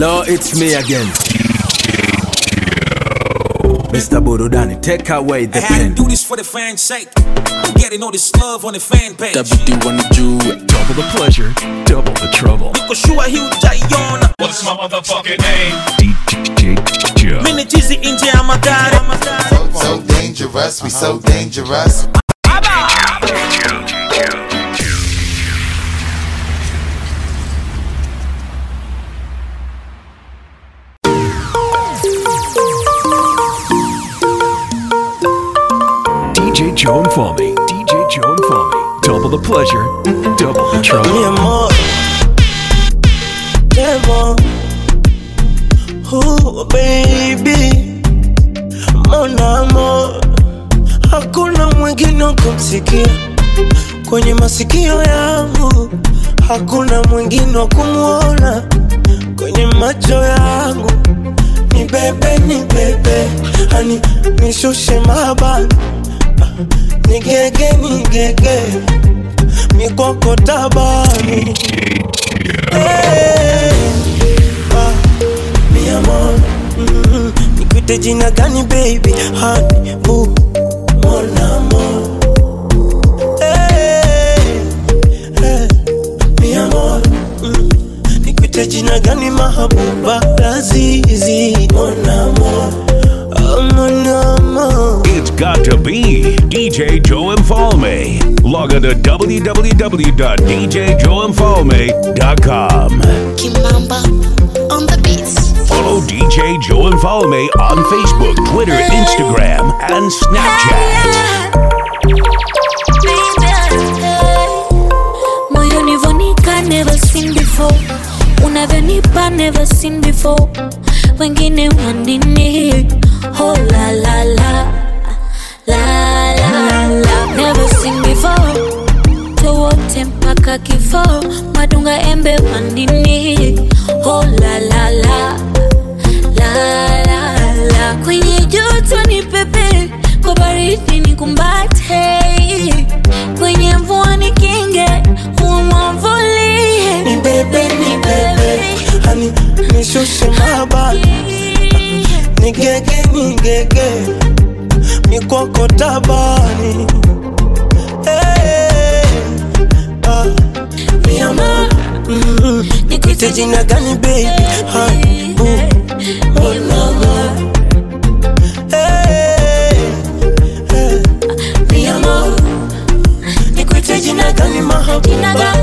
Hello, it's me again. Mr. Burudani, take away the I had pen. to do this for the fan's sake. I'm getting all this love on the fan page. WD wanajua Double the pleasure, double the trouble. Niko shua hii utaiona. What's my motherfucking name? DJ Joe. Mimi chizi nje ya magari. So dangerous, we so dangerous. Joe Fami. DJ Joe Fami. Double the pleasure, double the trouble. Mi amor, demo. Oh baby, mon amor, hakuna mwingine kumsikia kwenye masikio yangu, hakuna mwingine kumwona kwenye macho yangu. Ni bebe, ni bebe, ani nishushe mabani, nigege, nigege mikoko tabani. Hey, ah, mi amor. Mm, nikwite jina gani baby? Honey boo mon amor Hey, hey, mi amor. Mm, nikwite jina gani mahabuba? Lazizi mon It's got to be DJ Joe and Falme. Log on to www.djjoeandfalme.com. Kimamba on the beats. Follow DJ Joe and Falme on Facebook, Twitter, Instagram, and Snapchat. moyo nivonika never seen before unavyonipa never seen before wengine wanini? Oh la mpaka kifo. Madunga embe wanini? Oh kwenye joto ni pepe. Kwa baridi ni kumbate. Kwenye mvua ni kinge. Umwavulie ni bebe ni bebe hani nishushe mabani nigege nigege mikoko tabani. Hey, ah, mi amor mm, nikwite jina gani baby? Amor nikwite jina gani Jina mahabuba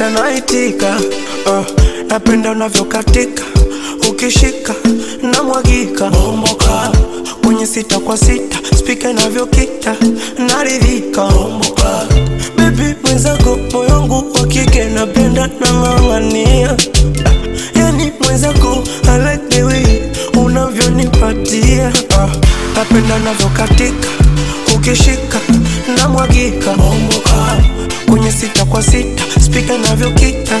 ah. ujanita naitika ah. napenda unavyokatika ukishika na mwagika kwenye sita kwa sita spika inavyokita naridhika na mwagika Bomboka. kwenye sita kwa sita spika navyokita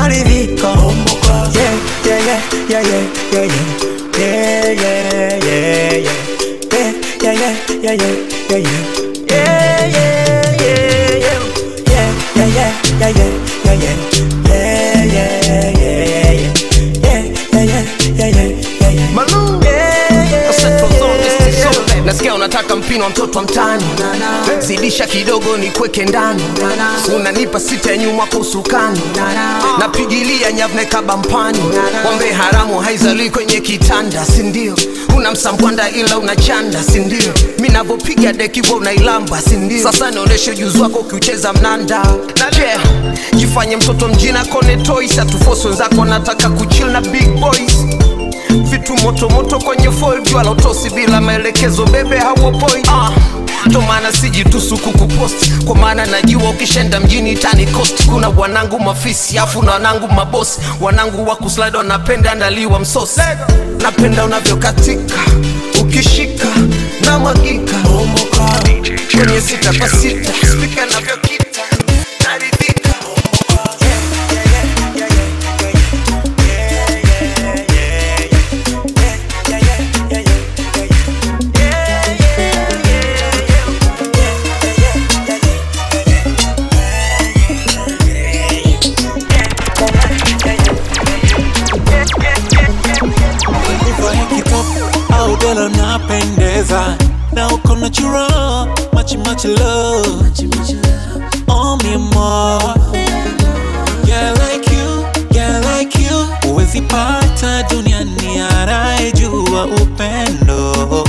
naridhika Bomboka. yeah, yeah, yeah, yeah, yeah, yeah, yeah. Yeah, yeah, yeah, yeah. Yeah, yeah, yeah, yeah, yeah, yeah, yeah. Yeah, yeah, yeah, yeah. Yeah, yeah, yeah, yeah, yeah, yeah, yeah. Yeah, nasikia unataka mpino mtoto wa mtani zidisha kidogo ni kweke ndani. Unanipa sita ya nyuma kwa usukani. Napigilia nyavne kabampani wambe haramu haizalii kwenye kitanda sindio una msambwanda ila unachanda sindio mi navyopiga dekivo unailamba sindio sasa nionyeshe ujuzi wako ukiucheza mnanda. Na yeah, jifanye mtoto mjina kone toys atufosi wenzako nataka kuchil na big boys vitu motomoto kwenye foil jua la utosi bila maelekezo bebe hauopoi uh. ndo maana sijitusuku kupost. Kwa maana najua ukishenda mjini tani cost. Kuna wanangu mafisi afu na wanangu mabosi wanangu wa kuslide wanapenda andaliwa msosi. Napenda unavyokatika ukishika na mwagika. Kwenye sita kwa sita spika navyokita napendeza Now come natural much much love. Oh me more. yeah like you. Yeah like you. Huwezi pata duniani anayejua upendo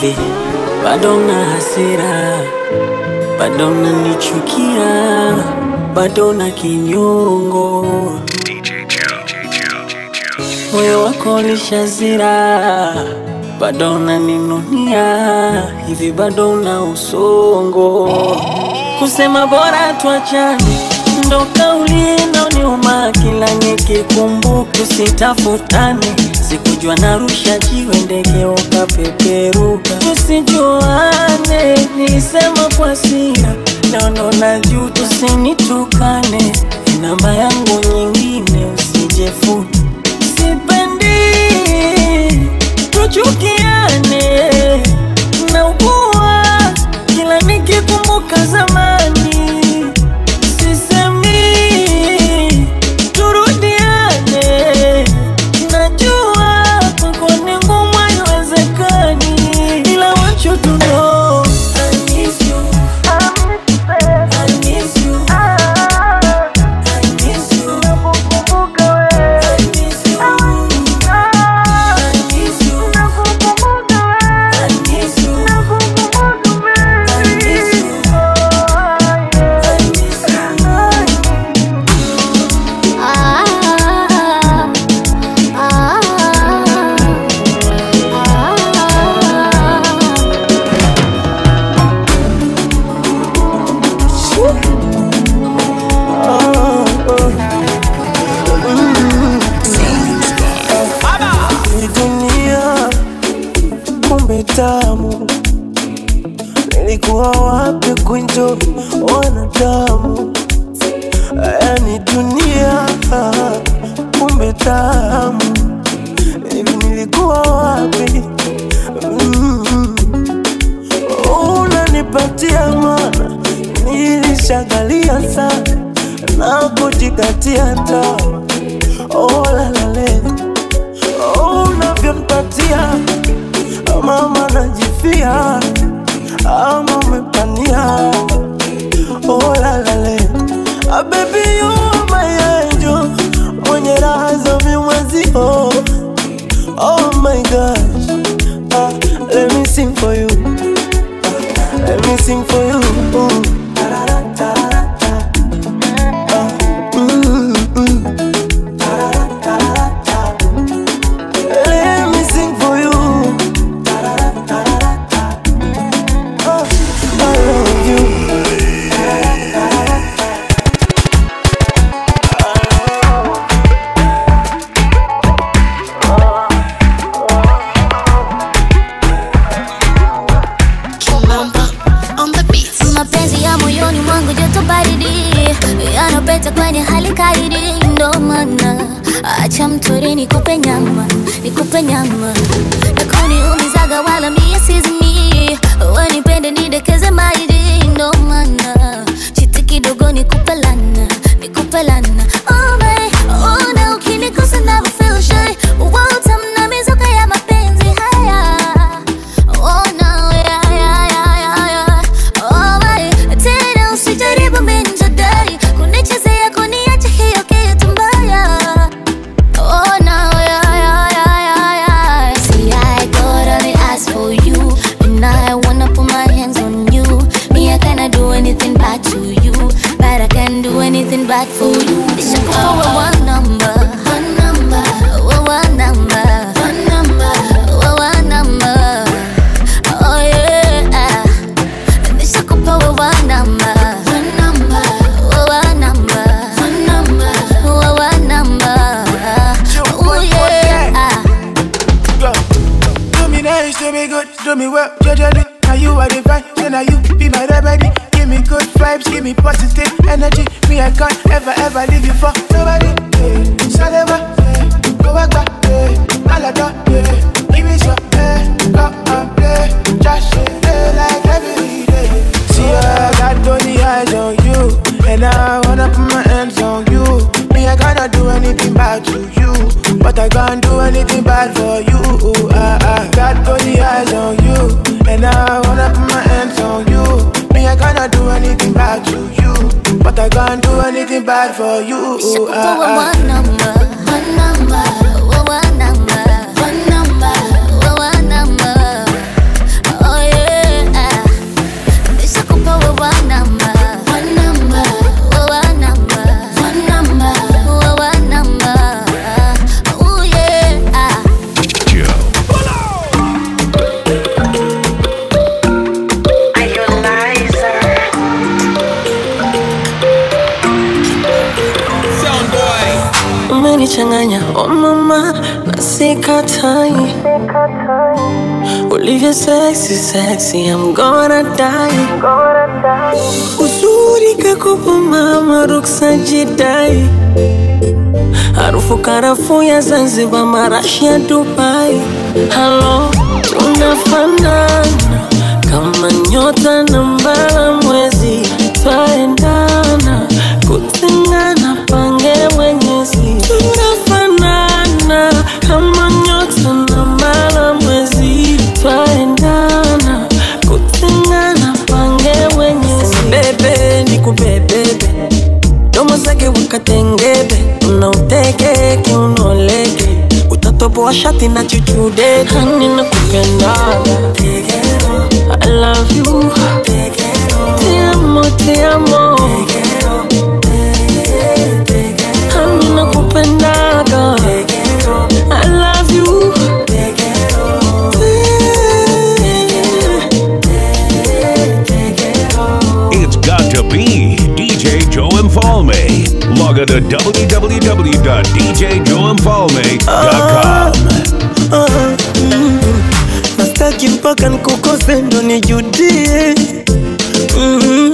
hivi bado na hasira bado nanichukia bado na kinyongo moyo wako lishazira bado unaninunia hivi bado na usongo. Kusema bora tuachane ndo kauli inaoniuma kila nikikumbuka usitafutane sikujua narusha jiwe ndege ukapeperuka tusijuane nisema kwa sira naono na juu tusinitukane namba yangu nyingine usijefuni sipendi tuchukiane. Naugua kila nikikumbuka zamani Uzuri kakopo mama ruksa jidai harufu karafuu ya Zanzibar, marashi ya Dubai. Halo, tunafanana kama nyota na mbala mwezi, twaendana kutengana katengebe unauteke kiunoleke. Utatoboa shati na chuchudede nina kupenda I love you. Te www.djjoemfalme.com uh, um, uh, mm, mpaka nkukose ndo nijudie. Mm,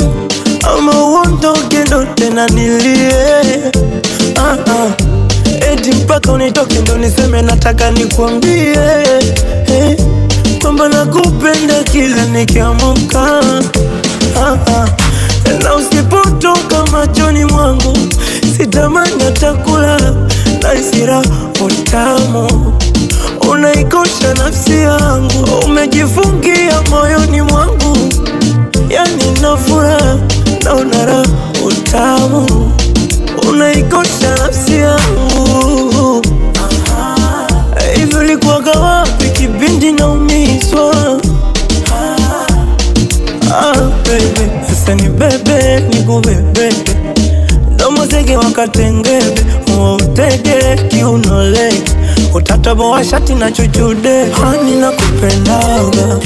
ama uondoke ndo tena nilie. Uh, uh, eti mpaka unitoke ndo niseme nataka nikwambie eh, kwamba nakupenda kila nikiamuka uh, uh, na usipotoka machoni mwangu sitamani atakula na utamu unaikosha nafsi yangu. Umejifungia moyoni mwangu. Yani nafura na unara utamu. Unaikosha nafsi yangu. Hivyo likuwaga wapi kipindi naumizwa? Ah, sasa ni bebe nikubebebe ndomozege wakatengebe wautege kiunolege utataboa shati na chuchude hani na kupendaga.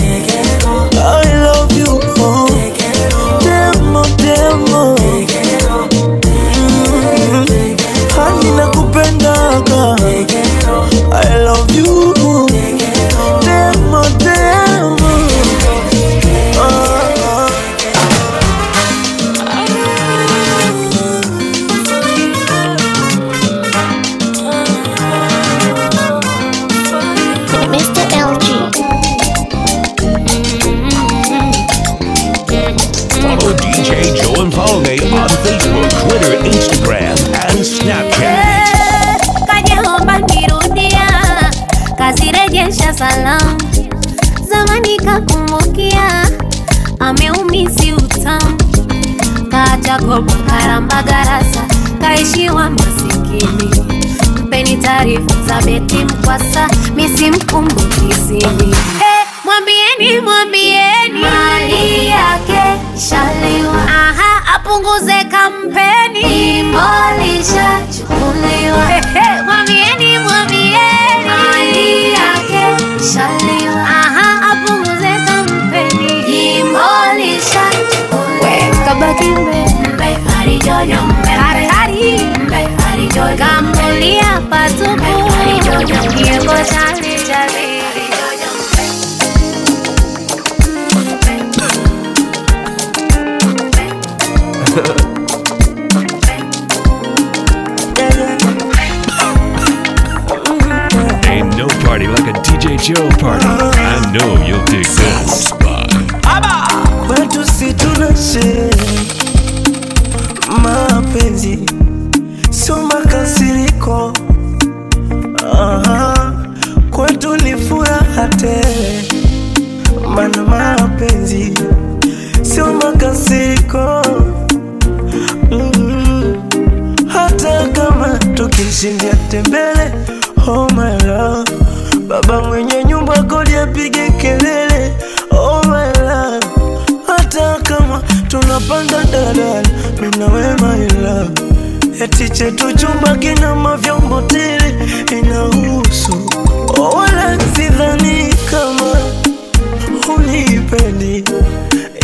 I love you oh. Mm. you Twitter, Instagram, and Snapchat. kajeomba nirudia kazirejesha salamu zamani kakumbukia ameumisi utamu kaacha kopa karamba garasa kaishiwa masikini. Mpeni taarifa za beti mkwasa misimkumbukisini hey, mwambieni mwambieni. Mali yake shaliwa aha apunguze kampeni. Imolisha chukuliwa hey, hey, mwambieni mwambieni. Mali yake shaliwa. Aha apunguze kampeni. Lishachukuliwa, kabaki mbe. Harijojo mbe hatari. Mbe harijojo kambulia patupu. Harijojo kiego a DJ Joe party. I know you'll dig this. kwetu si tuna sherehe mapenzi sio makasiriko. Aha, kwetu ni furaha tele mana mapenzi sio makasiriko. Mm hata kama tukishindia tembele oh my love baba mwenye nyumba kodi apige kelele. Oh my love. Hata kama tunapanda daladala mina we my love. Eti chetu chumba kina mavyombo tele inahusu. Oh, wala sidhani kama unipendi.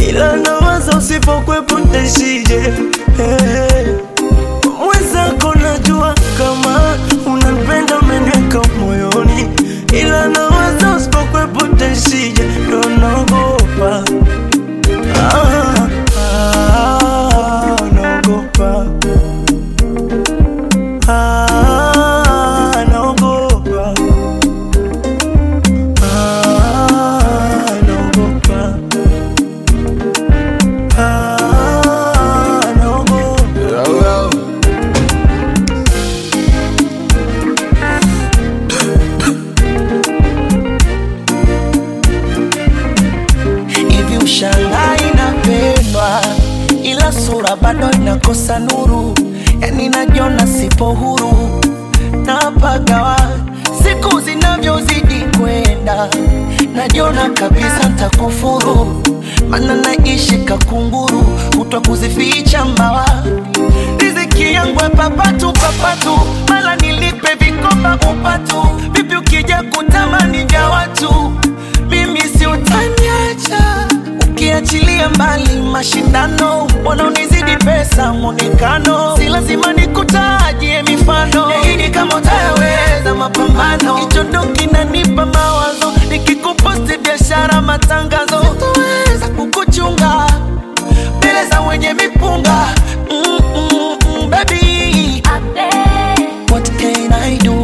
Ila nawaza usipokwepo ntaishije hey. Najiona kabisa ntakufuru. Mana naishi kakunguru kutwa kuzificha mbawa. Riziki yangu ya papatu. Papatu mala nilipe vikoba upatu. Vipi ukija kutamani vya watu? Mimi si utaniacha. Ukiachilia mbali mashindano. Wanaonizidi pesa mwonekano? Si lazima nikutajie mifano yaini kama utaweza mapambano. Hicho ndo kinanipa mawazo. Nikikuposti biashara matangazo. Sitoweza kukuchunga. Mbele za wenye mipunga. Mm, mm, mm, baby. What can I do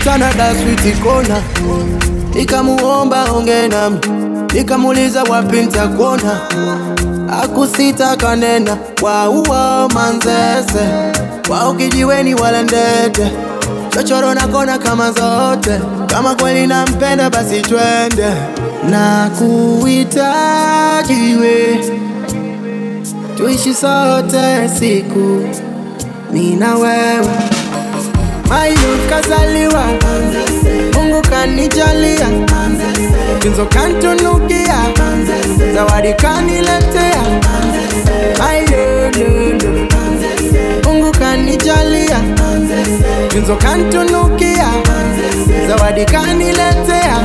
tulikutana daswiti kona nikamuomba onge nami. Nikamuuliza wapi ntakuona akusita kanena wauwa manzese. Wao kijiweni wala ndete chochoro na kona kama zote. Kama kweli nampenda basi twende. Na kuhitajiwe tuishi sote siku. Mi na wewe mayu kazaliwa mungu kanijalia. Tunzo kantunukia. Zawadi kaniletea. Mungu kanijalia. Tunzo kantunukia. Zawadi kaniletea.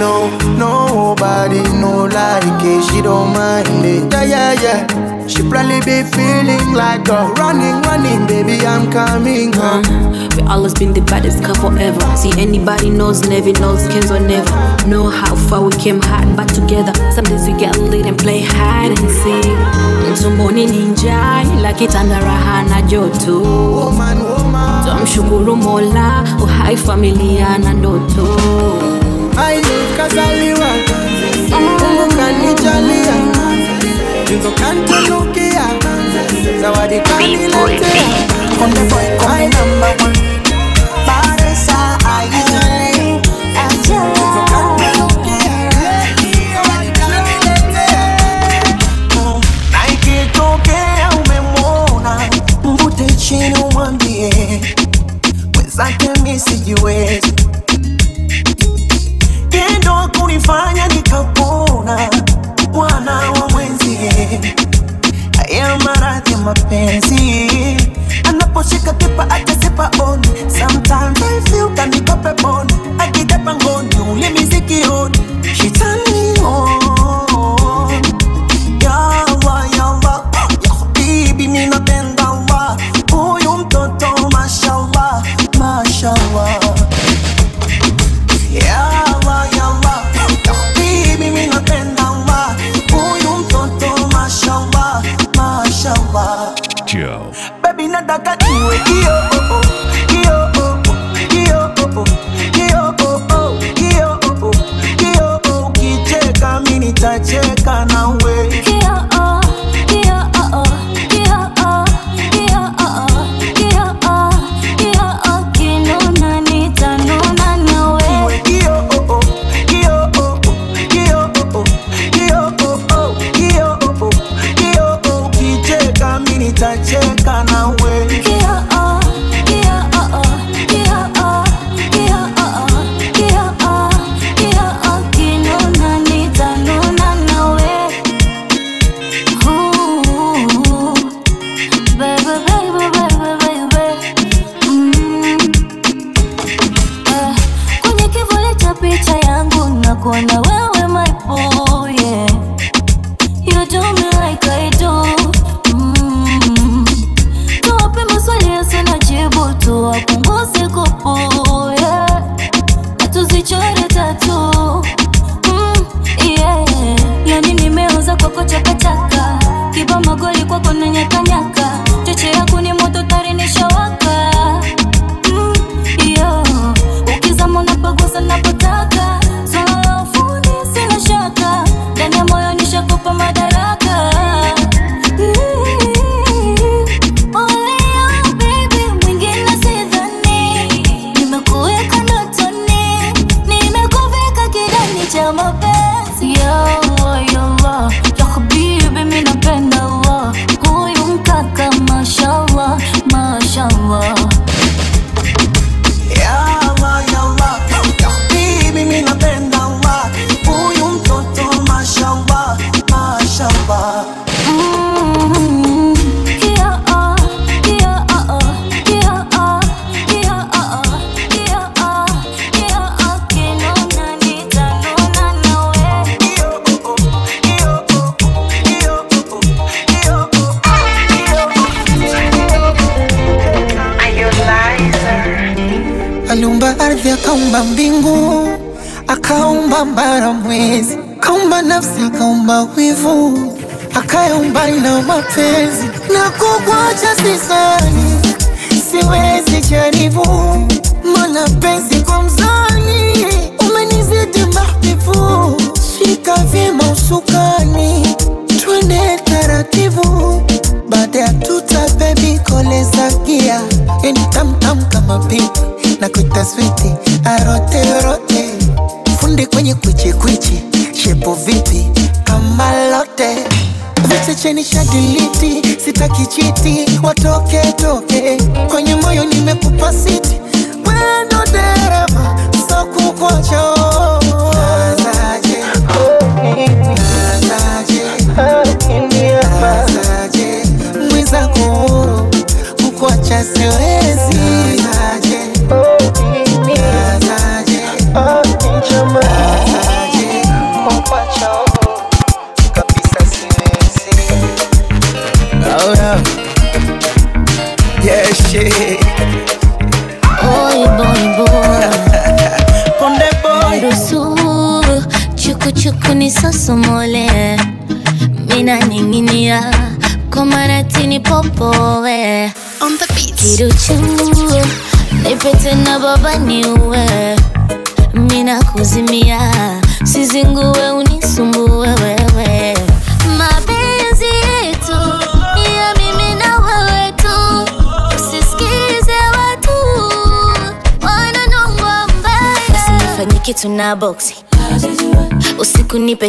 No nobody no like it. She don't mind it. Yeah yeah yeah she probably be feeling like a running running baby i'm coming home We always been the baddest couple ever. See anybody knows, never knows, Kenzo never. Know how far we came hard back together. Some days we get lit and play hide and seek. Tumboni ninja ila kitanda raha na joto. Woman, woman. Tumshukuru Mola, oh, uhai familia na ndoto. Ayu kazaliwa uh-huh. Mungu kanijalia Tunzo kantunukia Zawadi kaniletea Konde boy, come number one. Na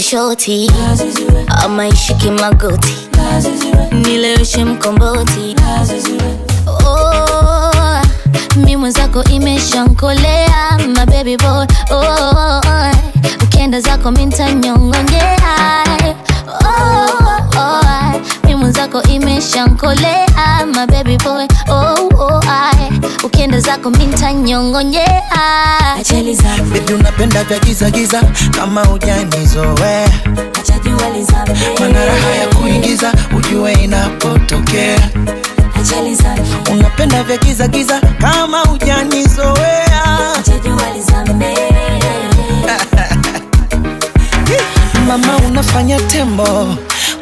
shoti. Ama ishike magoti. Nileweshe mkomboti. Oh, mi mwenzako imeshankolea my oh, ukienda zako mintanyongonyea oh, oh, mi imeshankolea my boy oh, oh, ukienda zako mintanyongonyea ajali zangu Baby unapenda vya giza giza kama hujanizoea mana raha ya kuingiza ujue inapotokea. Ajali zangu unapenda vya giza giza kama hujanizoea. Mama unafanya tembo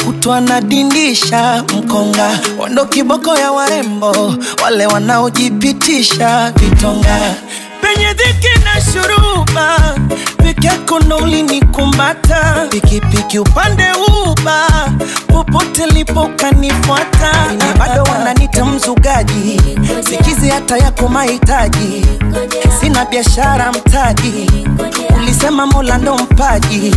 kutwa na dindisha mkonga. Wando kiboko ya warembo wale wanaojipitisha vitonga penye dhiki na shuruba peke yako ndo ulinikumbata pikipiki upande uba popote lipo ukanifuata bado wananita mzugaji sikizi hata yako mahitaji. Sina biashara mtaji ulisema mola ndo mpaji.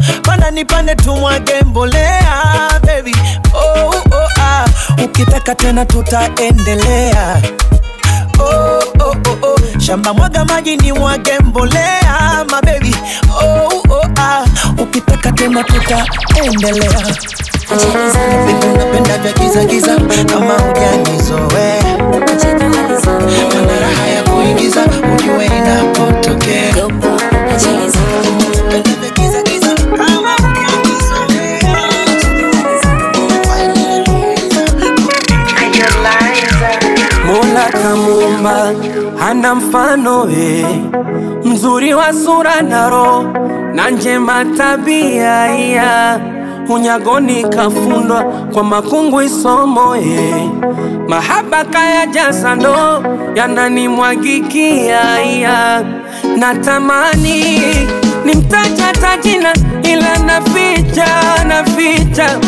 Pana panda nipande tumwage mbolea baby. Oh, oh, ah. ukitaka tena tutaendelea oh, oh, oh, oh. shamba mwaga maji ni mwage mbolea mabebi oh, oh, ah. ukitaka tena tutaendelea Baby, unapenda vya giza giza kama hujanizoea mana ya kuingiza ujue inapotokea kamuumba hana mfano we, mzuri wa sura na roho na njema tabia ya. Unyagoni kafundwa kwa makungu isomo ye. Mahaba kaya jasando yananimwagikia ya. Natamani nimtaja tajina ila naficha naficha.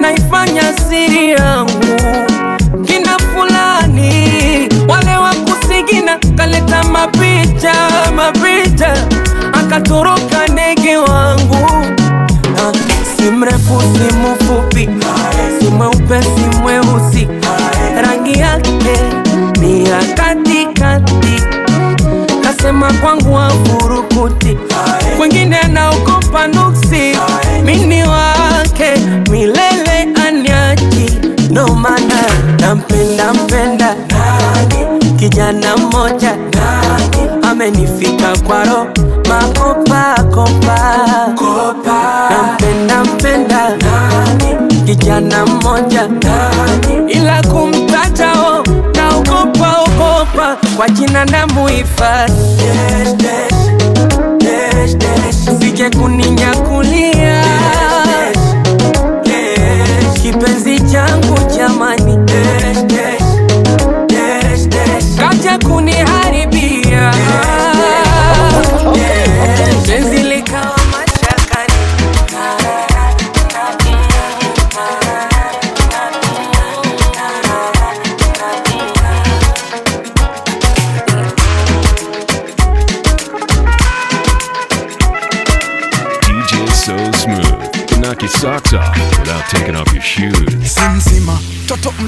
Naifanya siri yangu kina fulani wale wa kusigina kaleta mapicha mapicha. Akatoroka ndege wangu. Ah, si mrefu si mfupi. Si mweupe si mweusi. Rangi yake ni ya katikati. Kasema kwangu wafurukuti kwengine anaokopa nuksi. Mini wake milele anyaji ndo maana nampenda mpenda kijana mmoja. Amenifika kwaro makopakopa nampenda mpenda. Kijana mmoja. Ila kumtatao naogopa ogopa. Kwa jina na muhifadhi sije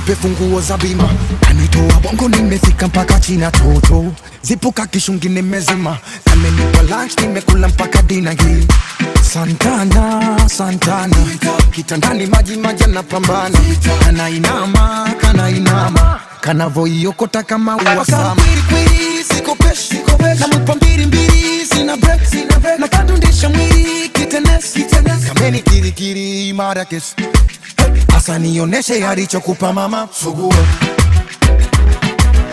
mpe funguo za bima. Kanitoa bongo nimefika mpaka china toto. Zipuka kishungi nimezima. Amenipa lunch nimekula mpaka dina hii. Santana santana. Kitandani maji maji anapambana kanainama kanainama kanavoiokota kama uwasama. Namupa mbili sina break mwili kameni kirikiri marakes asa nioneshe alichokupa mama sugua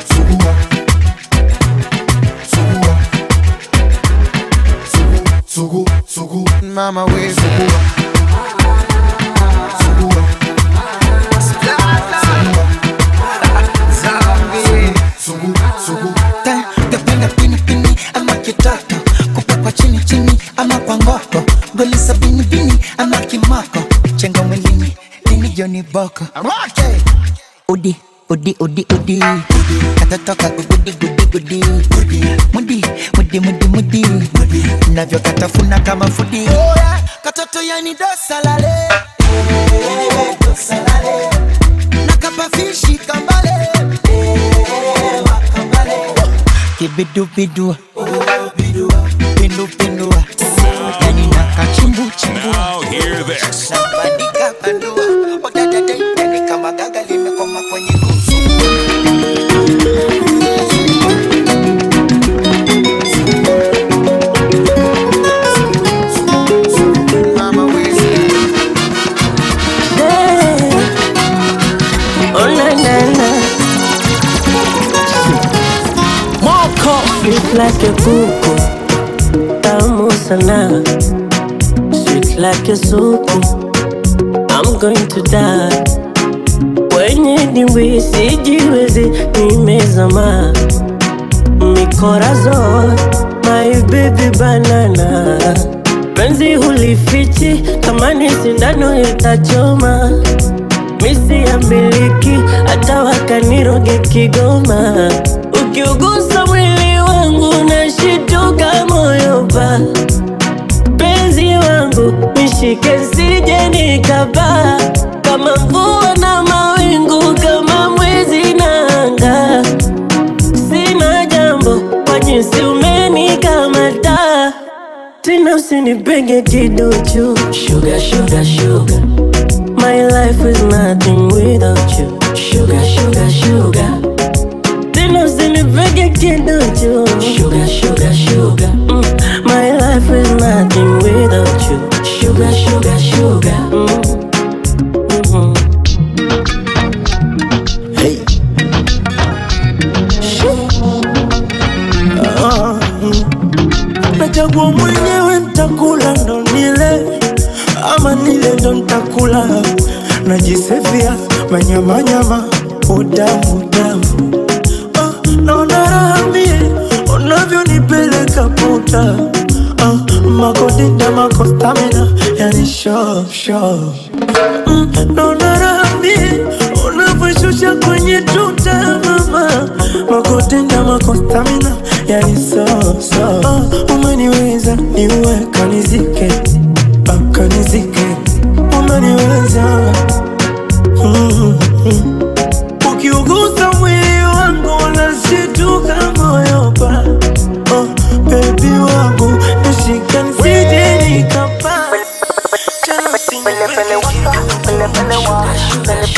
sugua sugua sugua, sugua, mama we sugua sugua Sugua. Sugua. Sugua. Sugua. Sugua. Lini joni boko udi udi udi udi. Katatoka gudi gudi gudi mudi mudi mudi mudi. Navyokatafuna kama fudi. Katoto yani dosalale dosalale nakapafishi kambale. Kibidubidu. Pindupindua yani nakachimbu Now hear this. bandika Sweet like a kuku Tamu sana Sweet like a suku I'm going to die. Kwenye dimbwi sijiwezi nimezama Mikorazon My baby banana. Penzi hulifichi kama sindano itachoma misi ya miliki hata wakaniroge. Ukiugusa mwili wangu nashituka moyo ba penzi wangu nishike sije nikaba kama mvua na mawingu kama mwezi na anga sina jambo kwa jinsi umenikamata tena usinipenge kiduchu sugar, sugar, sugar. My life is nothing without you. Sugar, sugar, sugar. Tena kiduchu. Sugar, sugar, sugar. Mm. My life is nothing without you. Sugar, sugar, sugar. Mm. Hey. Mm. Nachagua mwenyewe ntakula ndo nile ama nile ndo ntakula najisevia manyamanyama udamu unavyonipeleka puta ah, makodita makostamina yani sho sho mm, unavyoshusha kwenye tuta mama. Makodida makostamina yani so ah, umeniweza niwe kanizike kanizike. Umeniweza. Mm, mm. ukiugusa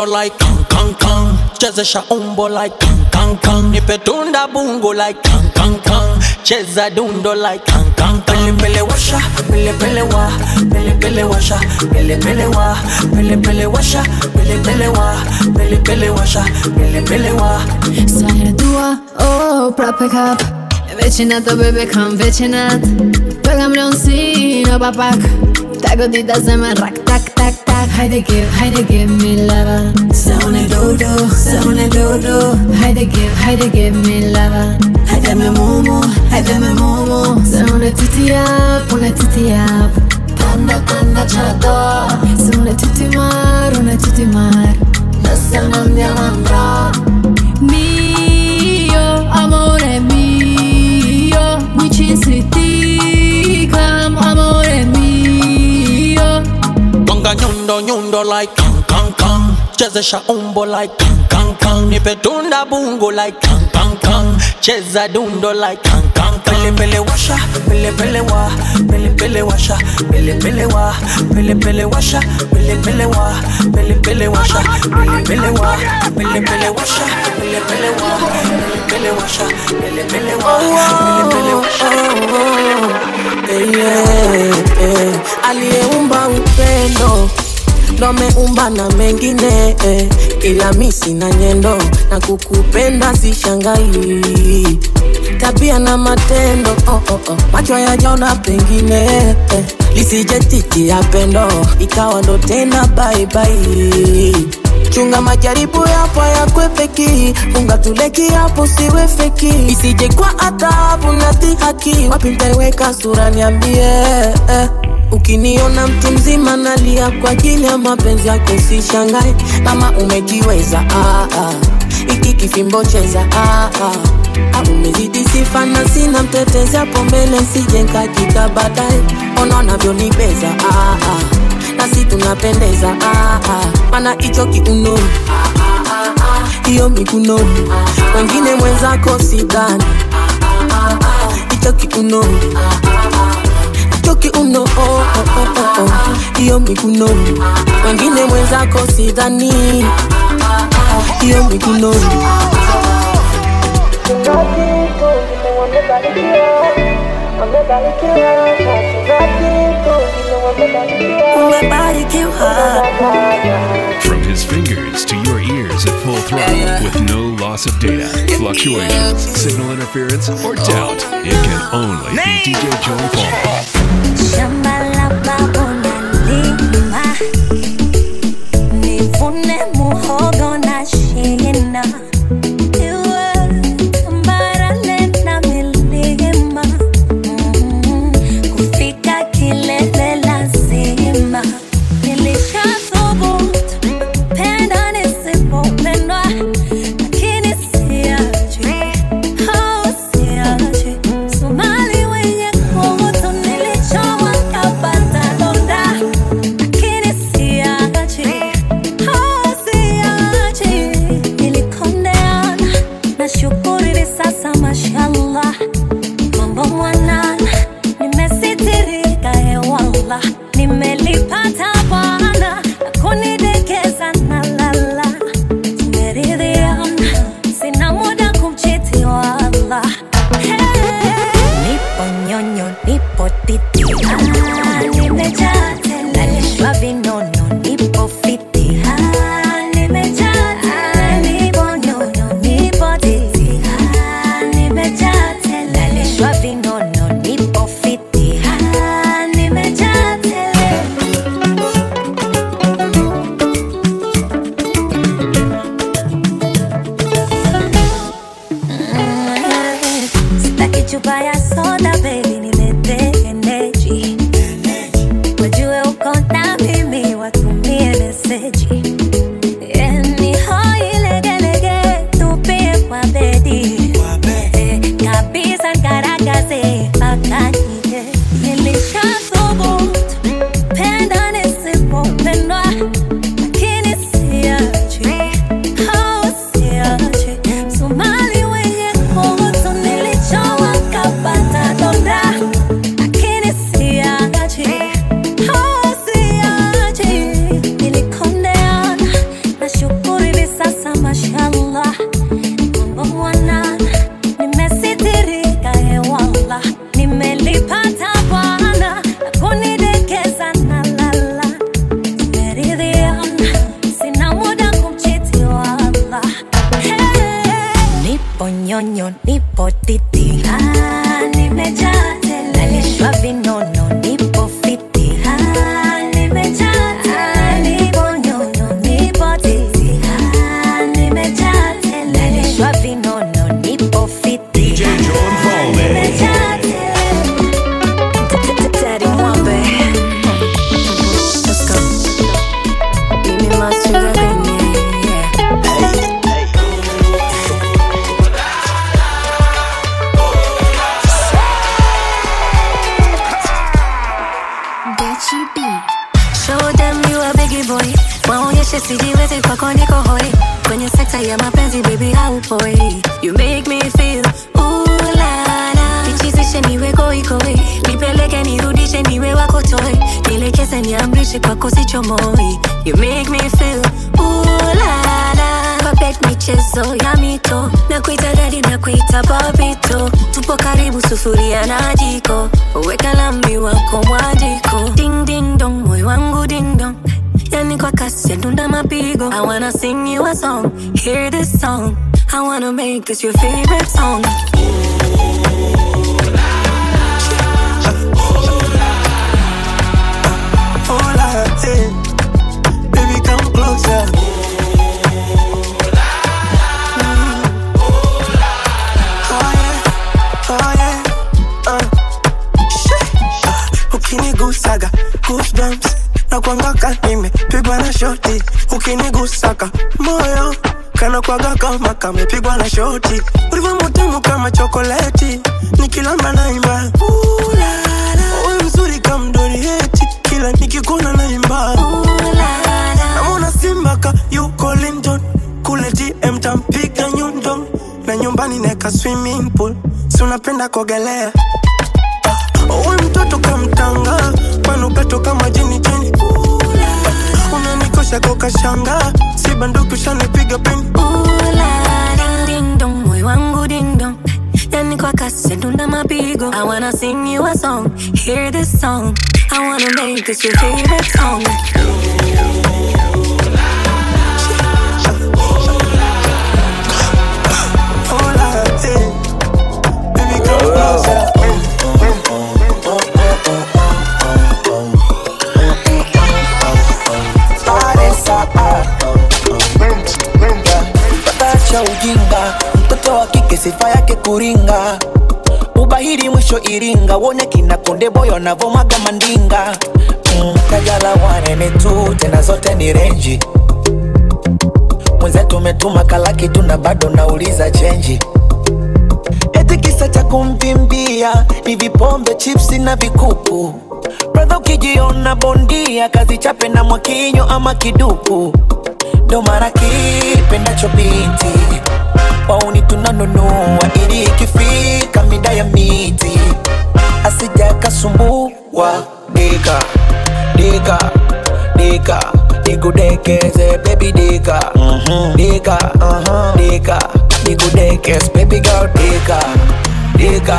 nyundo nyundo like kang kang kang, chezesha umbo like kang kang kang, nipe tunda bungo like kang kang kang, cheza dundo like kan kan pele pele washa pele pele wa. Pele pele washa pele pele wa. Pele pele washa pele pele wa. Pele pele washa pele pele wa. Svajer dua, oh, pra pick up. Vecinat, oh baby, come vecinat Băgăm leonsin, oh papac Tago dita zemra, rac, tac, tac, tac Haydi give, haydi give me love. Sana dodo, sana dodo. Haydi give, haydi give me love. Haydi me momo, haydi me momo. Sana tutti up, una tutti up. Panda, panda, chato Sana tutti mar, una tutti mar. Lossa mandia mandra Mio amore mio, mi ci si Bonga nyundo nyundo like kan kan kan Chezesha umbo like kan kan kan Nipe tunda bungo like kan kan kan Cheza dundo like kan kan kan Pele pele washa, pele pele wa. Pele pele washa, pele pele wa. Pele pele washa, pele pele wa. Pele pele washa, pele pele wa. Pele pele washa, pele pele wa. Pele pele washa, pele pele wa. Pele pele washa Eh, yeah, eh. aliyeumba upendo ndo ameumba na mengine eh. ila misi na nyendo na kukupenda sishangai tabia na matendo oh, oh, oh. macho yajaona pengine eh. lisije ya pendo ikawa ndo tena baibai chunga majaribu yapo yakwepeki funga tuleki hapo siwe isije kwa adhabu na dhihaki wapi mtaiweka sura niambie eh. ukiniona mtu mzima nalia kwa ajili ya mapenzi yako sishangae kama umejiweza ah, ah. iki kifimbo cheza ah, ah. Ah, umezidi sifa na sina mtetezi hapo mbele sije nkakika baadaye ona unavyonibeza ah, ah. Nasi tunapendeza ah, ah. mana hicho kiuno. Hiyo mikunoni wengine mwenzako sidhani. Hicho kiuno. Hicho kiuno oh, oh, oh, oh, hiyo mikunoni wengine mwenzako sidhani. Hiyo mikunoni From his fingers to your ears at full throttle with no loss of data, fluctuations, signal interference, or doubt. It can only be DJ Joe Paul. Sijiwezi kwako niko hoi. Kwenye sekta ya mapenzi baby haupoi. You make me feel ooh la la nichizishe niwe goigoi nipeleke nirudishe niwe wako toi. Niamrishe kwako sichomoi. You make me feel ulala. La la michezo ya mito. Na kuita dadi na kuita babito tupo karibu sufuria na jiko. Weka lambi wako mwajiko ding ding dong moyo wangu ding dong kwa kasi mapigo I wanna sing you a song hear this song I wanna make this your favorite song. Baby, come closer. Goosebumps na nimepigwa na shoti ukinigusaka moyo kana kama kamepigwa na shoti. Ulivyo kama chokoleti nikilamba naimba uwe mzuri kamdorieti kila nikikuna naimba namona simbaka yuko lindon kule dm tampiga nyundo na nyumbani neka swimming pool si unapenda kuogelea? Uwe mtoto kamtanga manukato kama jini jini unanikosha kokashanga si banduki ushanipiga pini ding ding dong moyo wangu ding yani kwa kasi ndunda mapigo I wanna sing you a song hear this song I wanna make this your favorite song Hola, eh. Baby, come closer. Cha ujinga. Mtoto wa kike sifa yake kuringa. Ubahiri mwisho iringa. Wone kina konde Boy wanavomaga mandinga. Mm, kajala wanene tu tena zote ni renji. Mwenzetu umetuma kalaki tu na bado nauliza chenji. Eti kisa cha kumvimbia ni vipombe chipsi na vikuku. Bradha ukijiona bondia kazi chape na mwakinyo ama kiduku ndo mara kipendacho binti wauni tunanunua ili ikifika mida ya miti asija kasumbua dika dika dika nikudekeze bebi dika mm-hmm. dika uh-huh. dika nikudekeze bebi girl dika dika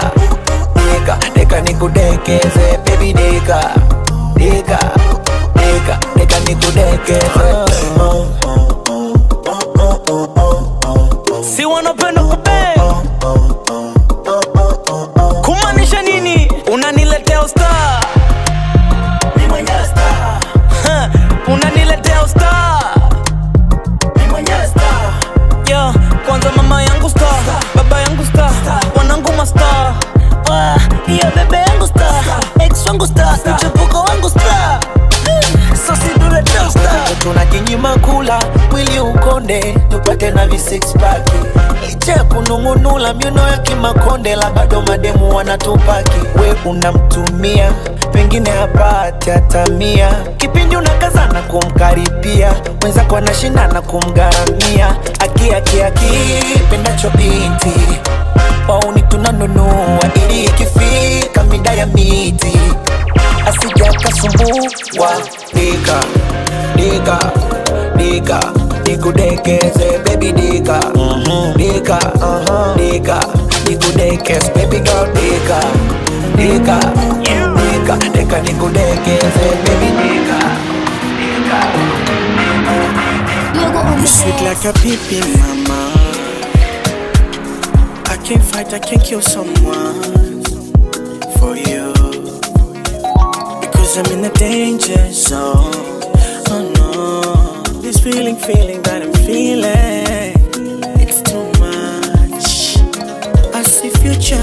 dika dika nikudekeze baby dika dika dika dika nikudekeze uh, si wanapenda kupe ukonde tupate na visixpaki licha kunung'unula miuno ya kimakonde la bado mademu wanatupaki. We unamtumia pengine hapati hatamia kipindi unakazana kumkaribia mwenzako anashindana kumgharamia akiakiaki pendacho binti. Wauni tunanunua ili ikifika mida ya miti. Asija kasumbua dika dika dika nikudekeze baby dika mm-hmm. dika uh-huh. dika nikudekeze baby girl dika dika dika dika nikudekeze baby dika You sweet like a pippin, mama. I can't fight, I can't kill someone for you. Because I'm in a danger zone. Feeling, feeling that I'm feeling. It's too much. I see future.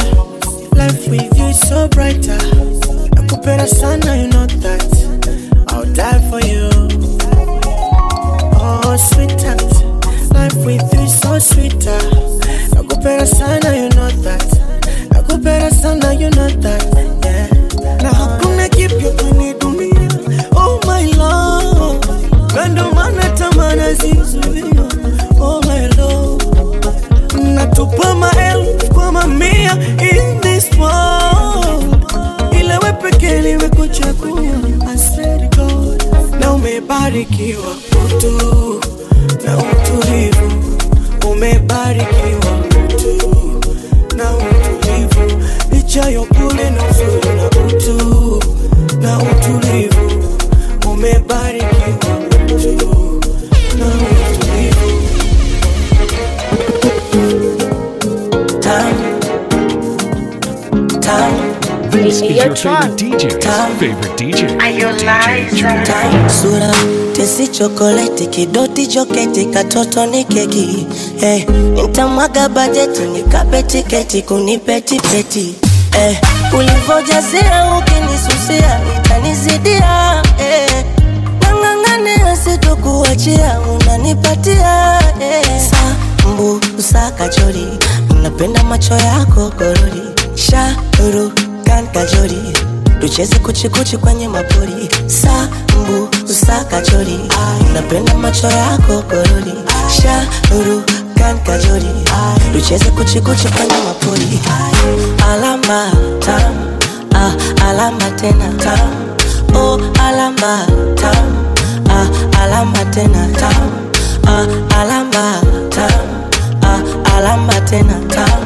Life with you is so brighter. Nakupenda sana, you know that. I'll die for you. Oh, sweetheart. Life with you is so sweeter. Nakupenda sana, you know that. Nakupenda sana, you know that. pekee niwe kuchagua. I said God, na umebarikiwa. Utu na utulivu, umebarikiwa. This is your favorite DJ's favorite DJ. DJ sura tesi chokoleti kidoti joketi katoto ni keki. Eh, nitamwaga bajeti nikape tiketi kunipetipeti eh, ulivojazia ukinisusia itanizidia eh, nang'ang'ane asitokuachia unanipatia. Eh, sambu usakachori napenda macho yako gorori. Sharu kan kajori tucheze kuchikuchi kwenye mapori. Sambu usakachori. Napenda macho yako gorori shauru kan kajori tucheze kuchikuchi kwenye mapori. Alama tam ah, alama tena tam. Oh, alama tam ah, alama tena tam. Ah, alama tam ah, alama tena tam.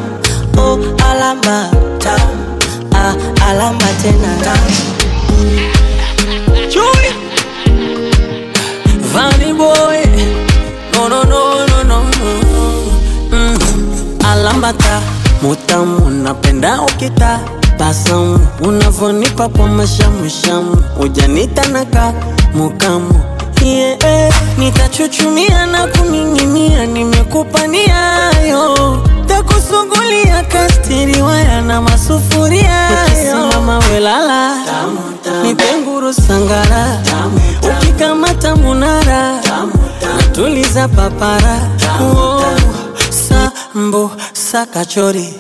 Oh, alama tam alama tena. Mm. Alambata. Mutamu napenda ukita. Basamu unavonipa kwa mashamushamu ujanitanaka mukamu. Yeah, nitachuchumia na kuning'inia nimekupa niayo takusugulia kastiriwaya na masufuria ukisimama welala nipenguru sangara. Ukikamata munara natuliza papara. Oh, sambo sakachori.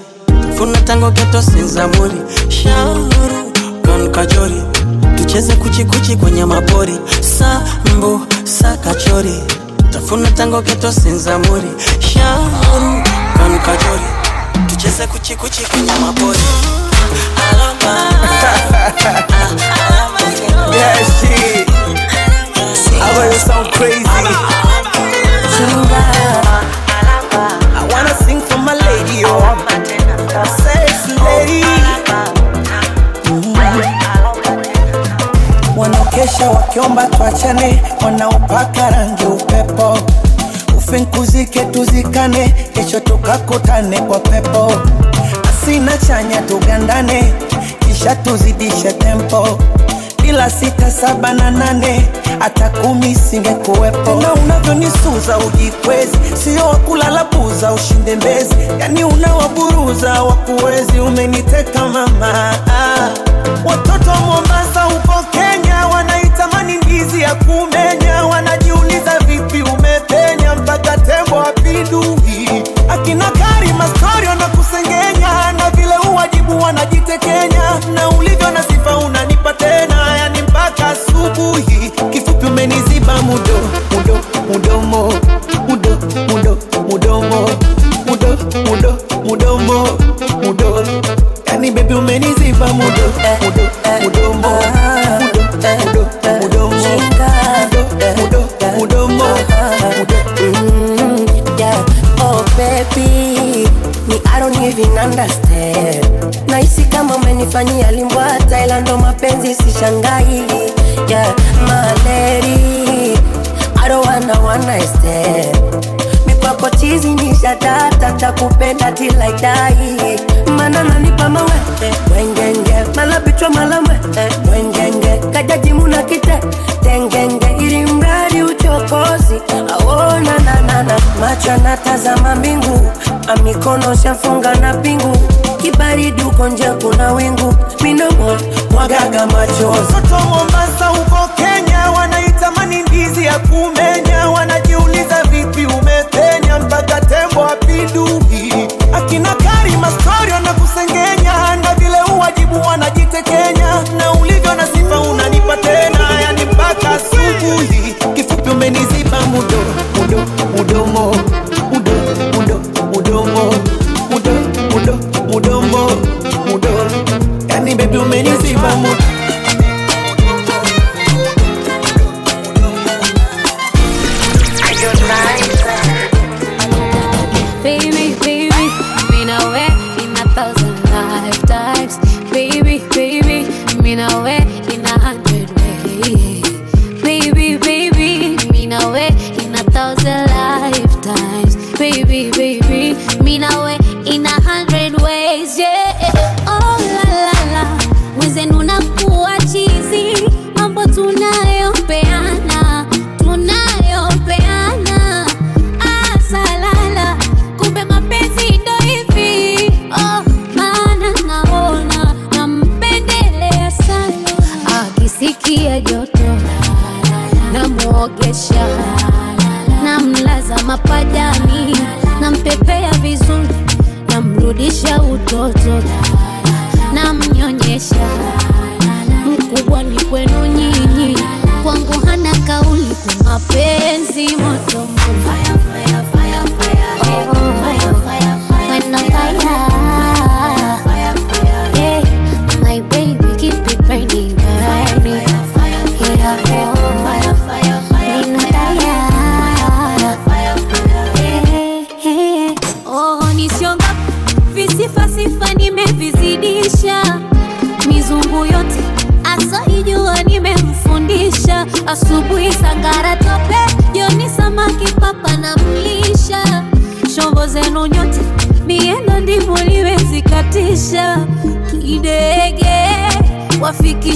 Funa tango keto sinzamuri shauru kachori. Tucheze kuchikuchi kwenye mapori sambo sakachori. Tafuna tango keto sinzamuri shauru kan kachori tucheze kuchikuchi kwenye mapori Yeah, shit. I bet sound crazy. I wanna sing for my lady, oh, lady. Wanaokesha wakiomba tuachane, wanaopaka rangi upepo, ufinkuzike tuzikane, kesho tukakutane kwa pepo, asina chanya tugandane, kisha tuzidishe tempo bila sita saba na nane hata kumi singekuwepo. Na unavyonisuza ujikwezi, sio wakulala buza ushinde mbezi, yani unawaburuza wakuwezi. Umeniteka mama, ah. watoto wa Mombasa kwa mapenzi moto moto.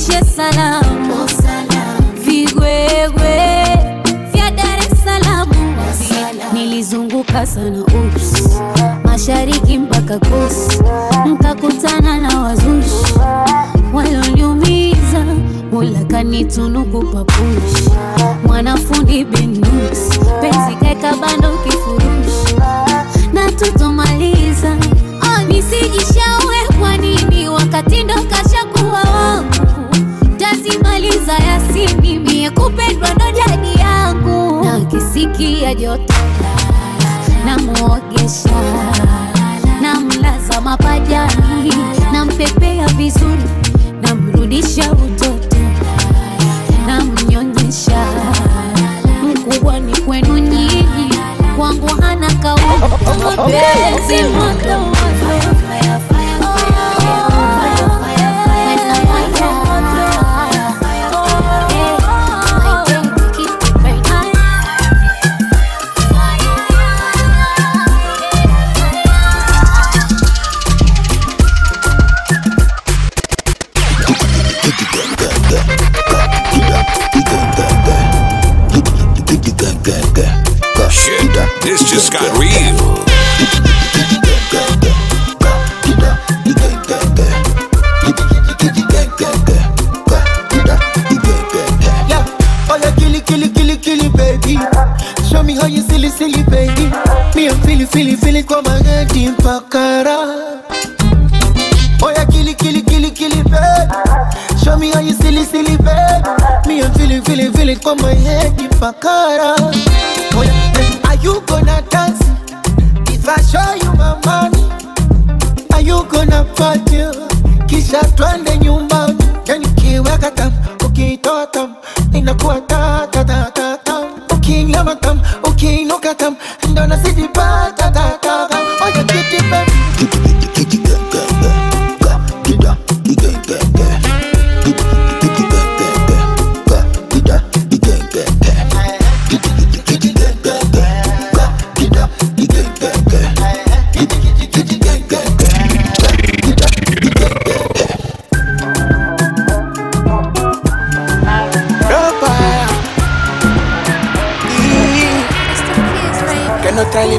Wafikishe salamu. Vigwegwe vya Dar es Salaam. Nilizunguka sana ups mashariki mpaka kusi nkakutana na wazushi walioniumiza. Mola kanitunuku papushi. Mwanafundi binus penzi kaeka bando kifurushi. Na tutomaliza na joto namwogesha namlaza mapajani nampepea vizuri namrudisha utoto namnyonyesha. Mkubwa ni kwenu nyinyi kwangu hana kauli. Mapenzi moto pakara. Oh yeah, are you gonna dance? If I show you my money, are you gonna party? Kisha twende nyumbani, yani kiweka tam, ukitoa tam, inakuwa ta ta ta ta tam. Ukinyama tam, ukiinuka tam, ndo nazidi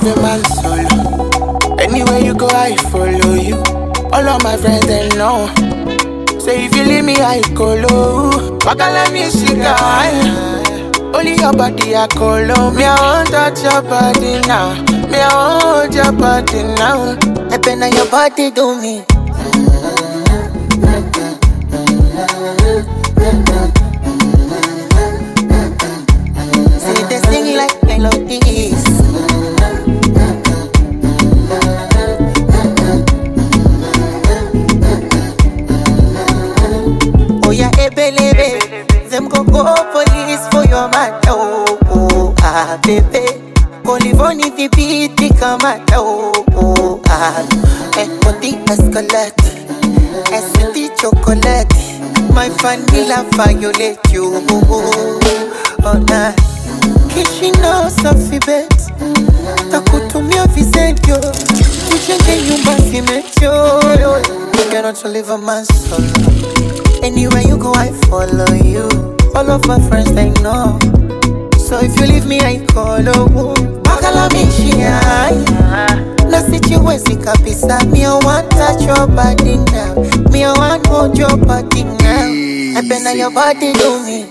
I a man solo? Anywhere you go, I follow you. All of my friends they know. Say if you leave me, I go low. Wakala me shika. Only your body I call Me I want touch your body now. Me I want your body now. I been your body do me. Go police for your matter. Oh, oh ah, baby. Polivoni vipiti kama oh, oh ah. Body escalate. Esiti chocolate. my vanilla violate you. Oh, nah. Kishino safi bet takutumia visentio tujenge nyumba simetio You cannot live a man solo Anywhere you go I follow you All of my friends they know. So if you leave me I call oh Bakala mishia Na sichiwezi kabisa Me I want touch your body now. Me I want hold your body now. I on your body do me.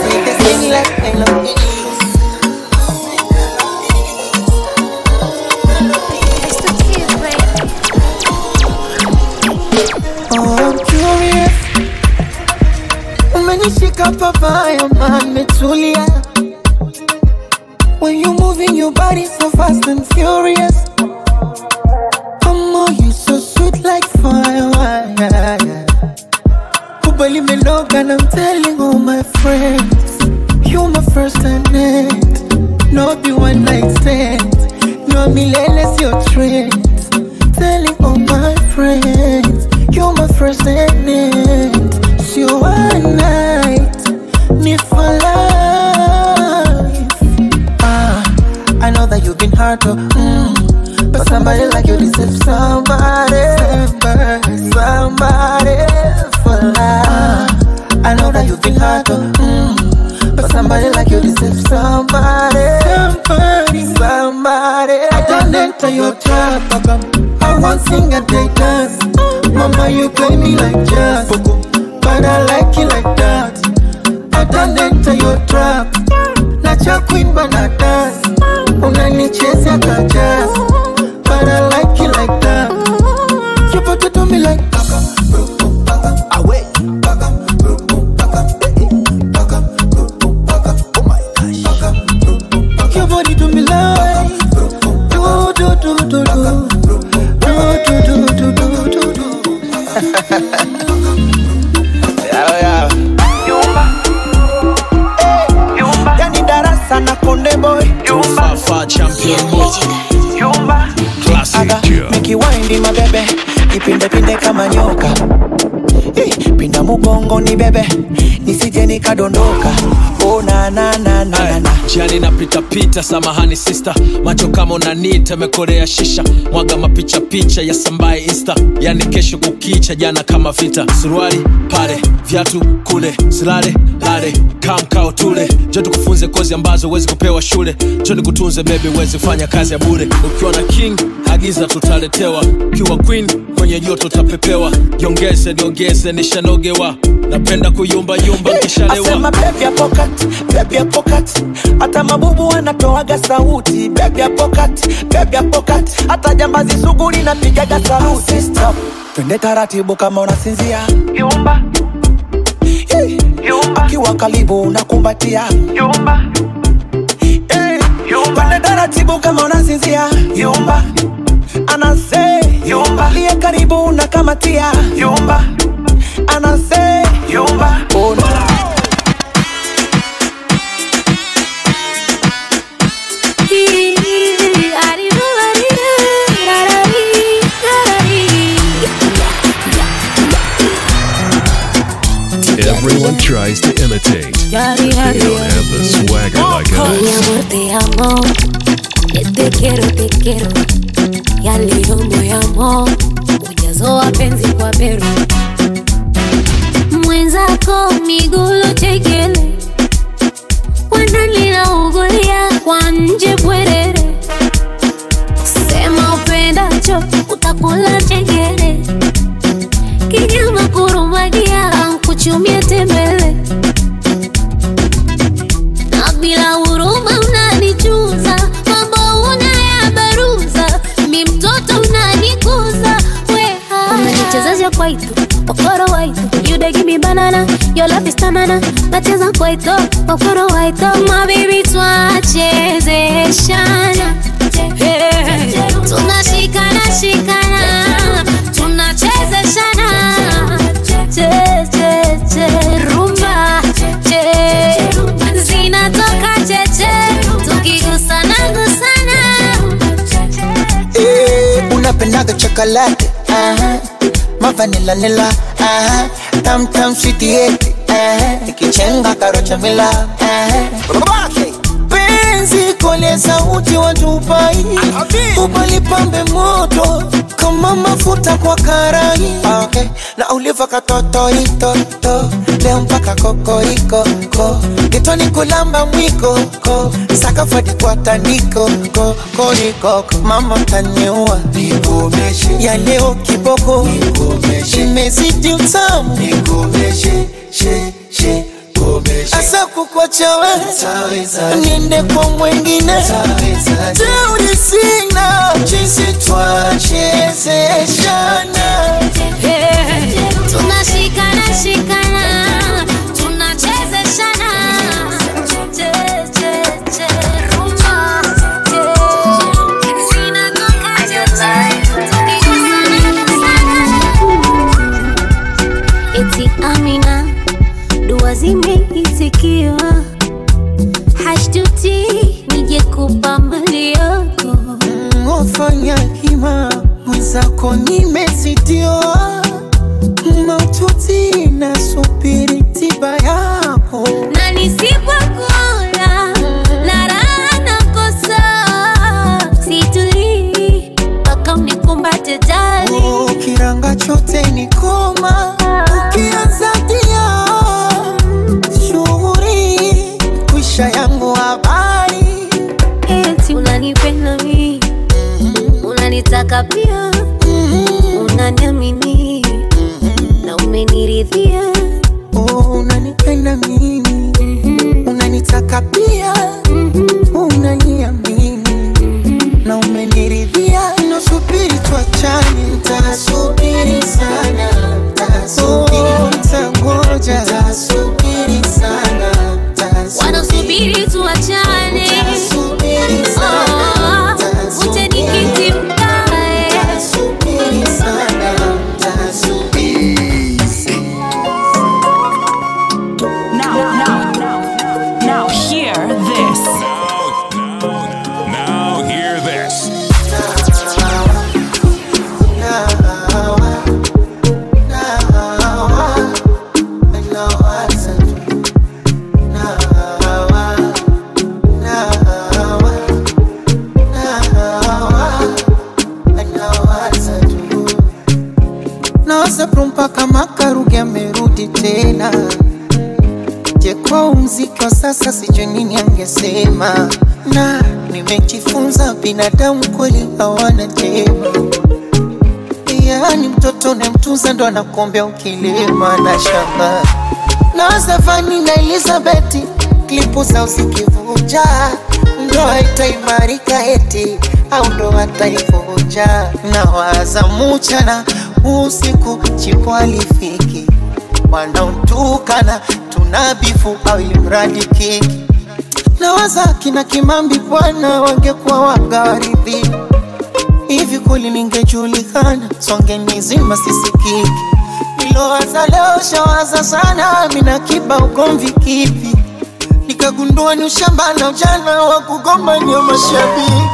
Say the thing like I love you papa, yo man, metulia that you've been hard to, mm, but somebody like you deserves somebody, somebody for life. I know that you've been hard to, mm, but somebody like you deserves somebody, somebody, somebody. I don't enter your trap, I won't sing a day dance. Mama, you play me like jazz, but I like it like that. I don't enter your trap, not your queen, but I dance nicheza kacheza bebe nisije nikadondoka. Oh, na. Jani samahani sista macho kama unanita, mekorea shisha, mwaga mapichapicha ya sambaye insta, yani kesho kukicha, jana kama vita, suruali pale, vyatu kule, silale lale, kamkao tule, jo tukufunze kozi ambazo huwezi kupewa shule, jo nikutunze bebi huwezi fanya kazi ya bure, ukiwa na king agiza tutaletewa, kiwa queen kwenye joto tapepewa, jongeze niongeze, nishanogewa, napenda kuyumbayumba nkishalewa hata mabubu wanatoaga sauti. Hata jambazi sugu linapigaga sauti. Stop. twende taratibu kama unasinzia. Yumba Yumba. akiwa karibu unakumbatia. Yumba twende taratibu kama unasinzia. Yumba anase yumba liye karibu unakamatia yumba anase yumba no. Everyone tries to imitate, but they don't have the swagger like Mi us. amor, te amo. Te quiero, te quiero. yaliyomo yamo, ujazoa penzi kwa beru mwenzako migulo chekele wananilaugulia kwa nje bwere waito wakoro waito mabibi twachezeshana hey. tunashikana shikana tunachezeshana rumba zinatoka cheche tukigusana gusana eh, unapendaga chokolate uh -huh. mavanilanila uh -huh. tamtam switieti eh uh-huh. cha karocha mila penzi kole sauti watupai upalipambe moto kama mafuta kwa karai okay. na uliva katotoitoto leo mpaka kokoriko ko. Kitoni kulamba mwiko ko. Sakafadi kwa tandiko ko. Koriko mama taniua ya leo kiboko. Imezidi utamu. Asa kukwachawe niende kwa mwengine tauri sina. Jinsi twachezeshana. Tunashikana shikana zimeitikiwa hashtuti nije kupa mali yako ofanya hima mwenzako nimezitiwa maututi nasubiri tiba yako. Na nisipokula na raha nakosa situlii mpaka unikumbate jali ukiranga chote ni ndo anakuombea ukilima na shamba. Na Stefani na Elizabeti klipu za usikivunja ndo itaimarika eti au ndo hataivunja na waza muchana usiku chipo alifiki. Wanaotukana tuna bifu au imradi kiki. Na waza kina Kimambi bwana wangekuwa wagawaridhi hivi kweli ningejulikana? Songe nizima sisikiki nilowaza leo shawaza sana mina kiba ugomvi kipi nikagundua ni ushamba na ujana wa kugomba kugombania mashabiki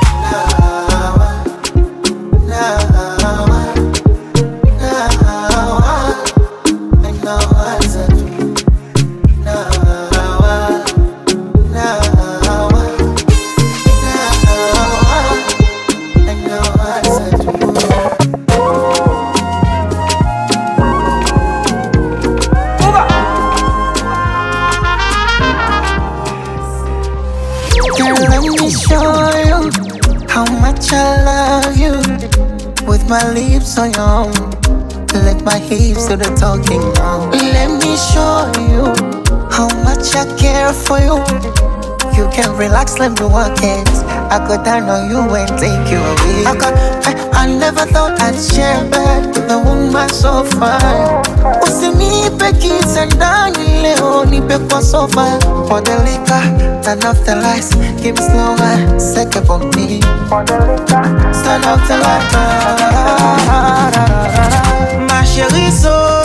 my young. let my hips do the talking now. Let me show you how much I care for you. You can relax, let me work it. I go down on you and take you away. I, got, I, I never thought I'd share bed with a woman so fine. Usinipe kitandani leo, nipe kwa sofa. For the liquor, turn off the lights, keep it slower, second for me. For the liquor, turn off the lights. My chérie Sona,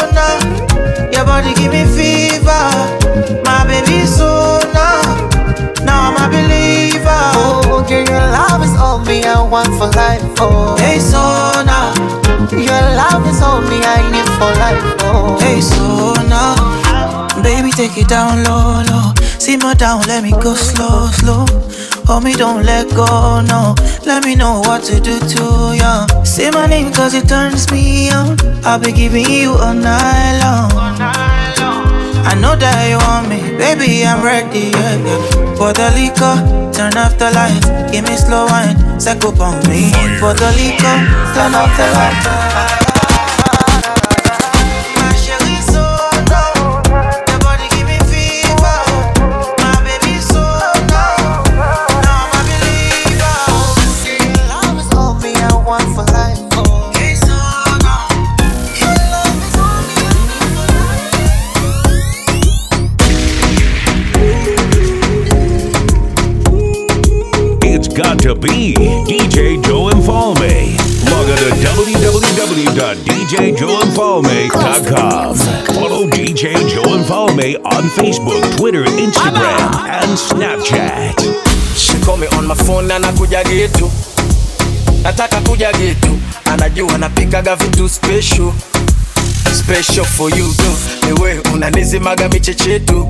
oh. Hey, Sona. Your love is all me, I need for life, oh. Hey, Sona. Baby, take it down low, low. Simmer down, let me go slow, slow. Hold me, don't let go, no. Let me know what to do to you. Say my name cause it turns me on. I'll be giving you all night long. I know that you want me, baby, I'm ready, yeah, yeah. For the liquor, turn off the lights, give me slow wine, set up on me. For the liquor, turn off the lights. To be DJ Joe Infalme. Log on to www.djjoeinfalme.com. Follow DJ Joe Infalme on Facebook, Twitter, Instagram, and Snapchat. She call me on my phone na nakuja getu nataka kuja getu anajua napikaga vitu special. Special for you tu Ewe unanizimaga michechetu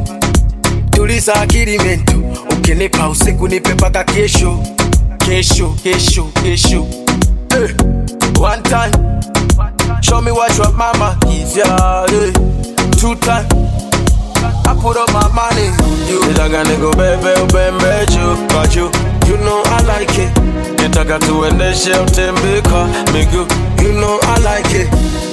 tuliza akili mentu. Ukinipa usiku nipe mpaka kesho kesho kesho kesho eh. one time show me what your mama is yeah, eh. two time I put up my money on you. Nitaka nikubebe ubembe juu kwa juu. You You know I like it. You talk Nitaka tuendeshe utembe kwa miguu. You know I like it.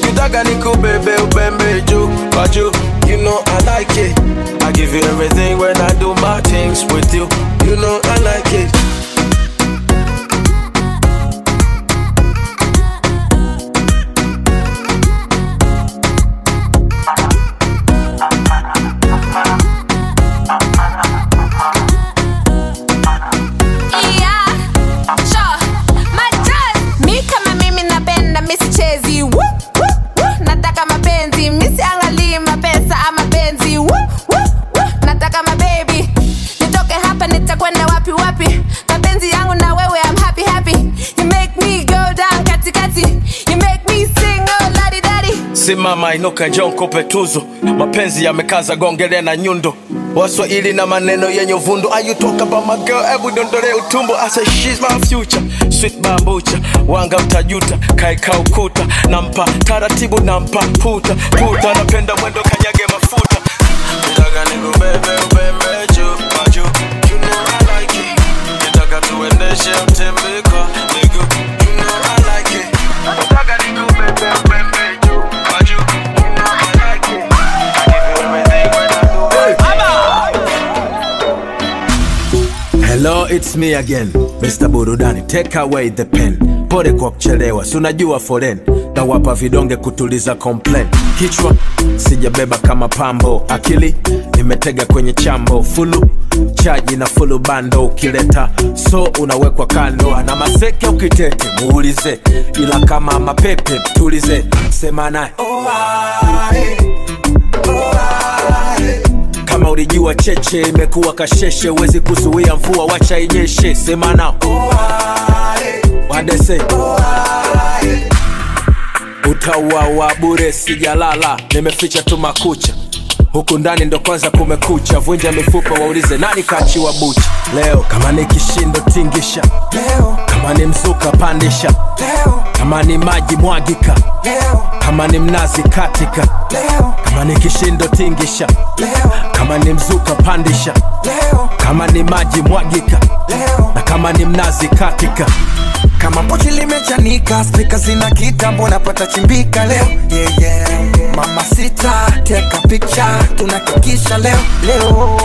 Nitaka nikubebe ubembe juu kwa juu. You know I like it. I give you everything when I do my things with you. You know I like it. Simama inuka njoo nikupe tuzo. Mapenzi yamekaza gongele na nyundo. Waswahili na maneno yenye uvundo Are you dondole utumbo. I say wanga utajuta. Kaeka ukuta nampa. Taratibu nampa puta. Puta napenda mwendo kanyage mafuta. Nikubebe it's me again, Mr. Burudani. Take away the pen. Pole kwa kuchelewa, si unajua foren na wapa vidonge kutuliza complain. Kichwa sijabeba kama pambo, akili nimetega kwenye chambo, fulu chaji na fulu bando, ukileta so unawekwa kando, Ana maseke ukitete muulize, ila kama mapepe tulize, sema naye kama ulijua cheche imekuwa kasheshe, huwezi kuzuia mvua, wacha inyeshe. Sema nao wadese. Utauawa bure, sijalala, nimeficha tu makucha huku ndani ndo kwanza kumekucha, vunja mifupa, waulize nani kachiwa bucha? Leo. Kama ni kishindo tingisha. Leo, kama ni mzuka pandisha. Leo, kama ni maji mwagika. Leo, kama ni mnazi katika. Leo, kama ni kishindo tingisha. Leo, kama ni mzuka pandisha. Leo, kama ni maji mwagika. Leo, na kama ni mnazi katika kama pochi limechanika spika zina kitambo napata chimbika leo. Yeah, yeah. mama sita teka picha tunakikisha leo. Leo.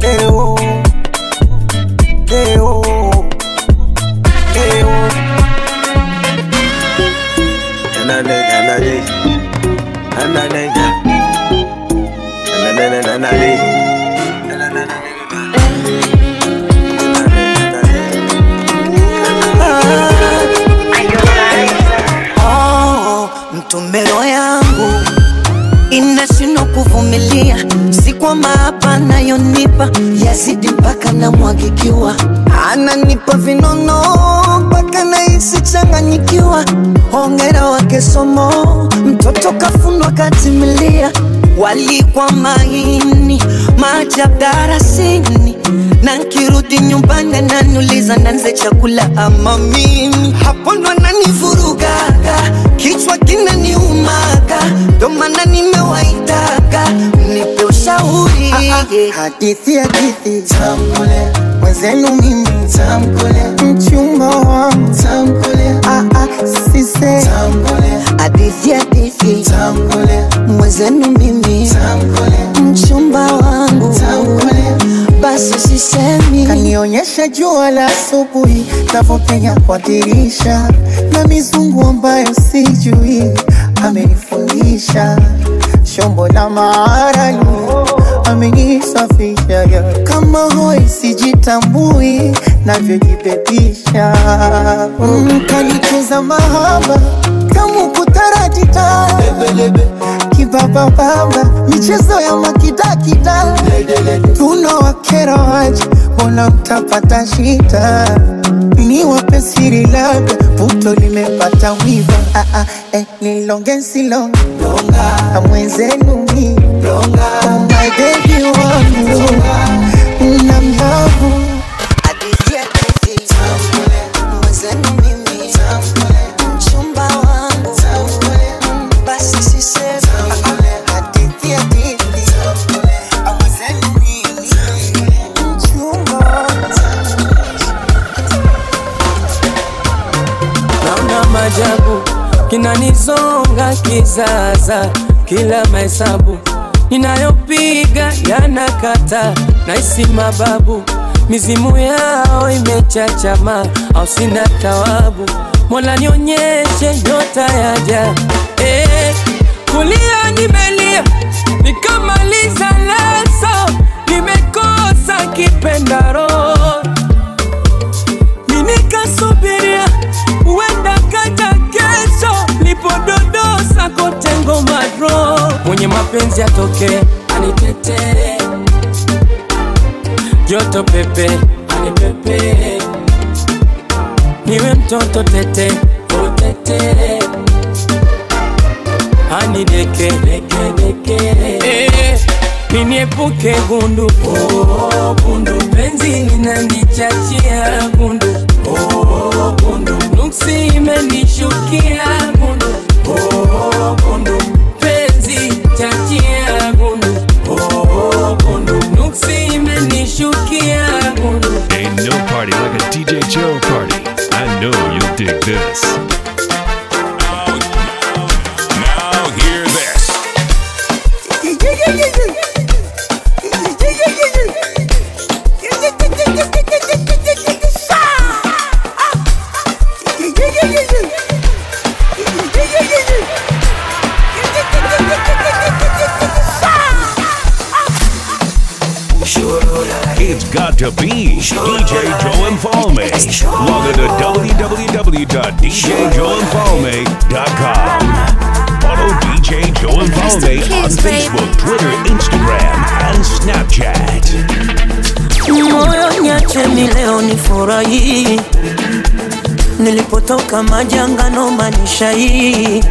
Leo. Leo. Leo. Oh, inashindwa kuvumilia, si kwamba hapa nayonipa yazidi mpaka na namwagikiwa ananipa vinono mpaka nahisi changanyikiwa. Hongera wake somo mtoto kafundwa katimilia walikwa maini maajabu darasini na nkirudi nyumbani ananiuliza nanze chakula ama mimi? Hapo ndo ananivurugaga kichwa kinaniumaga ndo maana nimewaitaga. Nipe ushauri. Hadithi hadithi. Tamkule. Mwenzenu mimi. Tamkule. Mchumba wangu. Tamkule. Sise. Tamkule. Hadithi hadithi. Tamkule. Mwenzenu mimi. Tamkule. Mchumba wangu. Tamkule basi usisemi, kanionyesha jua la asubuhi navyopenya kwa dirisha. Na mizungu ambayo sijui amenifundisha. Shombo la maarani amenisafisha kama hoi sijitambui navyojibebisha mm, mahaba kama kutaratita kibabababa michezo ya makidakida. Tunawakera waje mbona mtapata shida ni wape siri labda puto limepata wiva ah, ah, eh, nilonge nsilonge na mwenzenu mi oh my baby wangu. Na kinanizonga kizaza kila mahesabu. Ninayopiga yanakata naisi mababu. Mizimu yao imechachama au sina tawabu mola nionyeshe nyota yaja eh, kulia nimelia nikamaliza leso nimekosa kipendaro. Uenda lipododosa kotengo madro mwenye mapenzi atoke anitete, joto pepe anipepe. Niwe mtoto tete anideke deke deke. Eh, niniepuke gundu. Oh, gundu penzi linanichachia gundu. Oh, gundu nuksi imenishukia Ain't no party like a DJ Joe party. I know you'll dig this. To be DJ Joe Infalme. Log on to www.djjoeinfalme.com. Follow DJ Joe Infalme on Facebook, Twitter, Instagram, and Snapchat. moyo niacheni leo ni furahi nilipotoka majangano manisha hii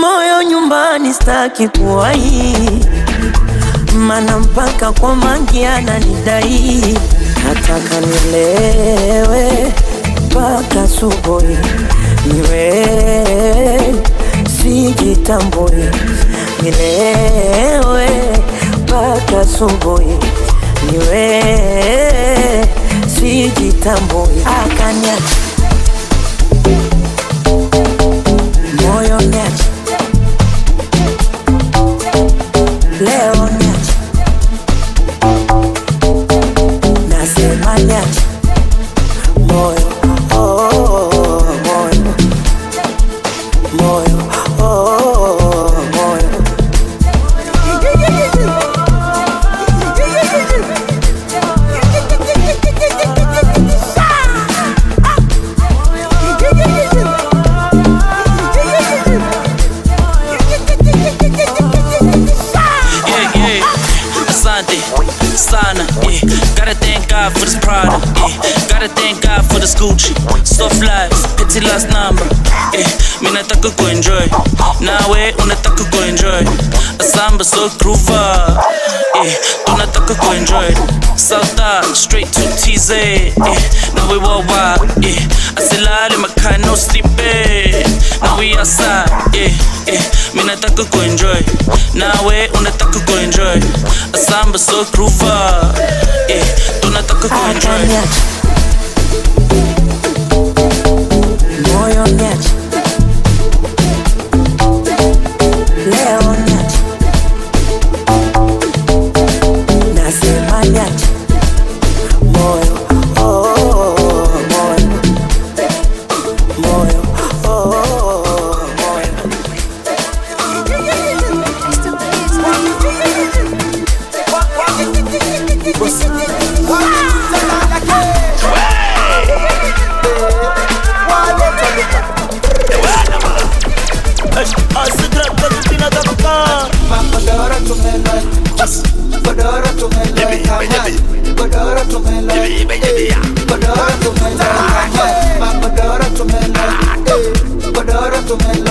moyo nyumbani staki kuwai mana mpaka kwa mangi ananidai nataka nilewe mpaka subuhi niwe sijitambui nilewe mpaka subuhi niwe sijitambui akaniacha moyo niacha leo niacha unataka kuenjoy nawe unataka kuenjoy asamba so groova eh, tunataka kuenjoy salta straight to tz eh, nawe wawa eh, asilale makano stipe nawe asa eh, eh, enjoy. kuenjoy nawe unataka kuenjoy asamba so groova eh, tunataka kuenjoy bello.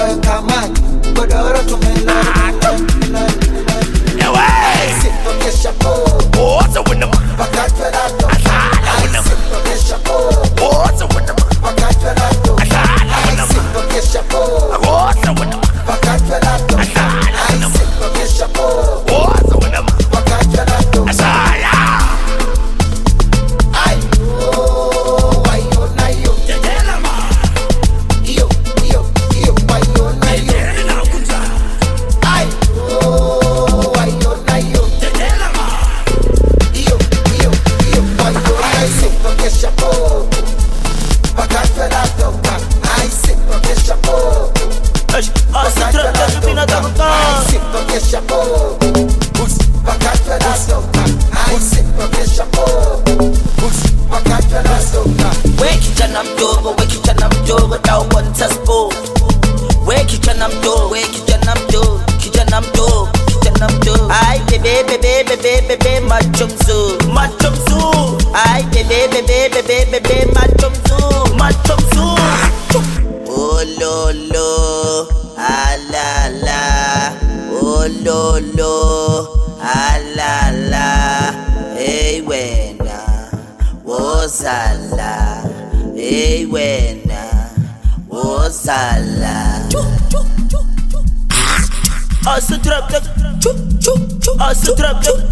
trap, trap,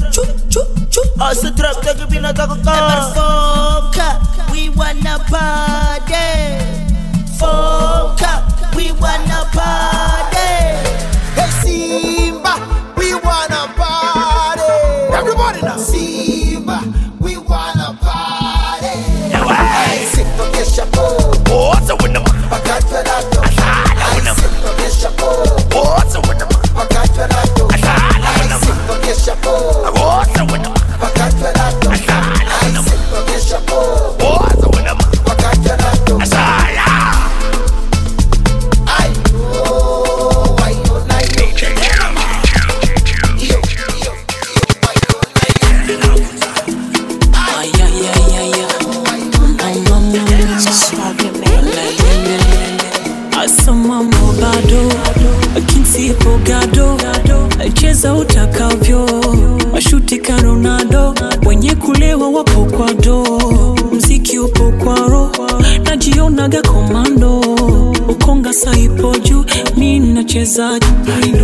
inside.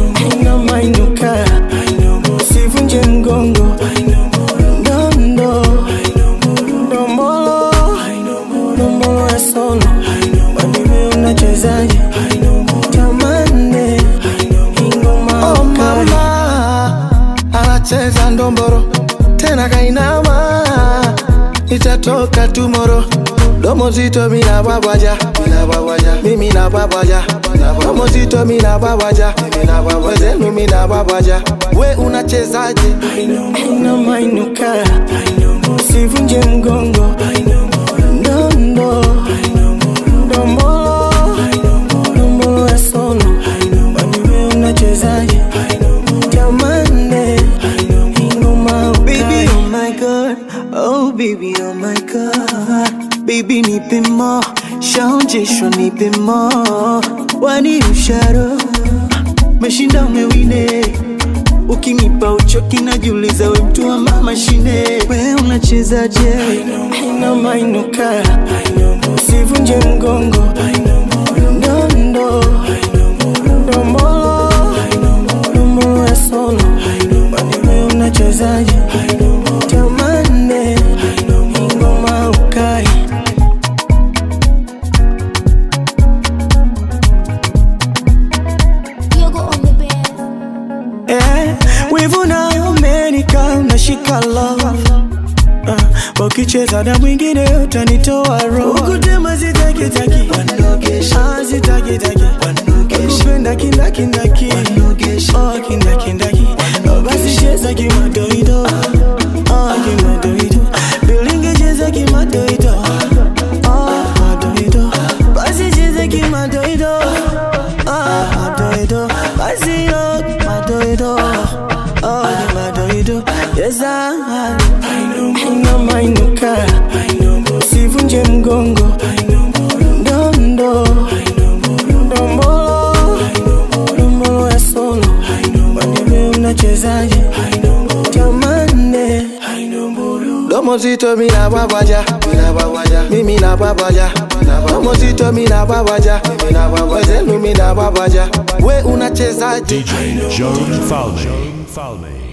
Mozito mi na babaja, na babaja, mimi na babaja. Mozito mi na babaja, mimi mi na babaja. We unachezaje? Mainuka, sivunje mgongo, no no. Baby nipe mo shaonjeshwa nipe mo wani usharo meshinda umewine. Ukinipa uchoki najiuliza we mtu wa mama shine. We unachezaje inamainuka usivunje mgongo. Ndondo. Ndombolo. Ndombolo ya solo. Wewe unachezaje Domo zito mi na babaja, mimi na babaja. Domo zito mi na babaja, wezenu mi na babaja. We unachezaje? DJ Joan Falme.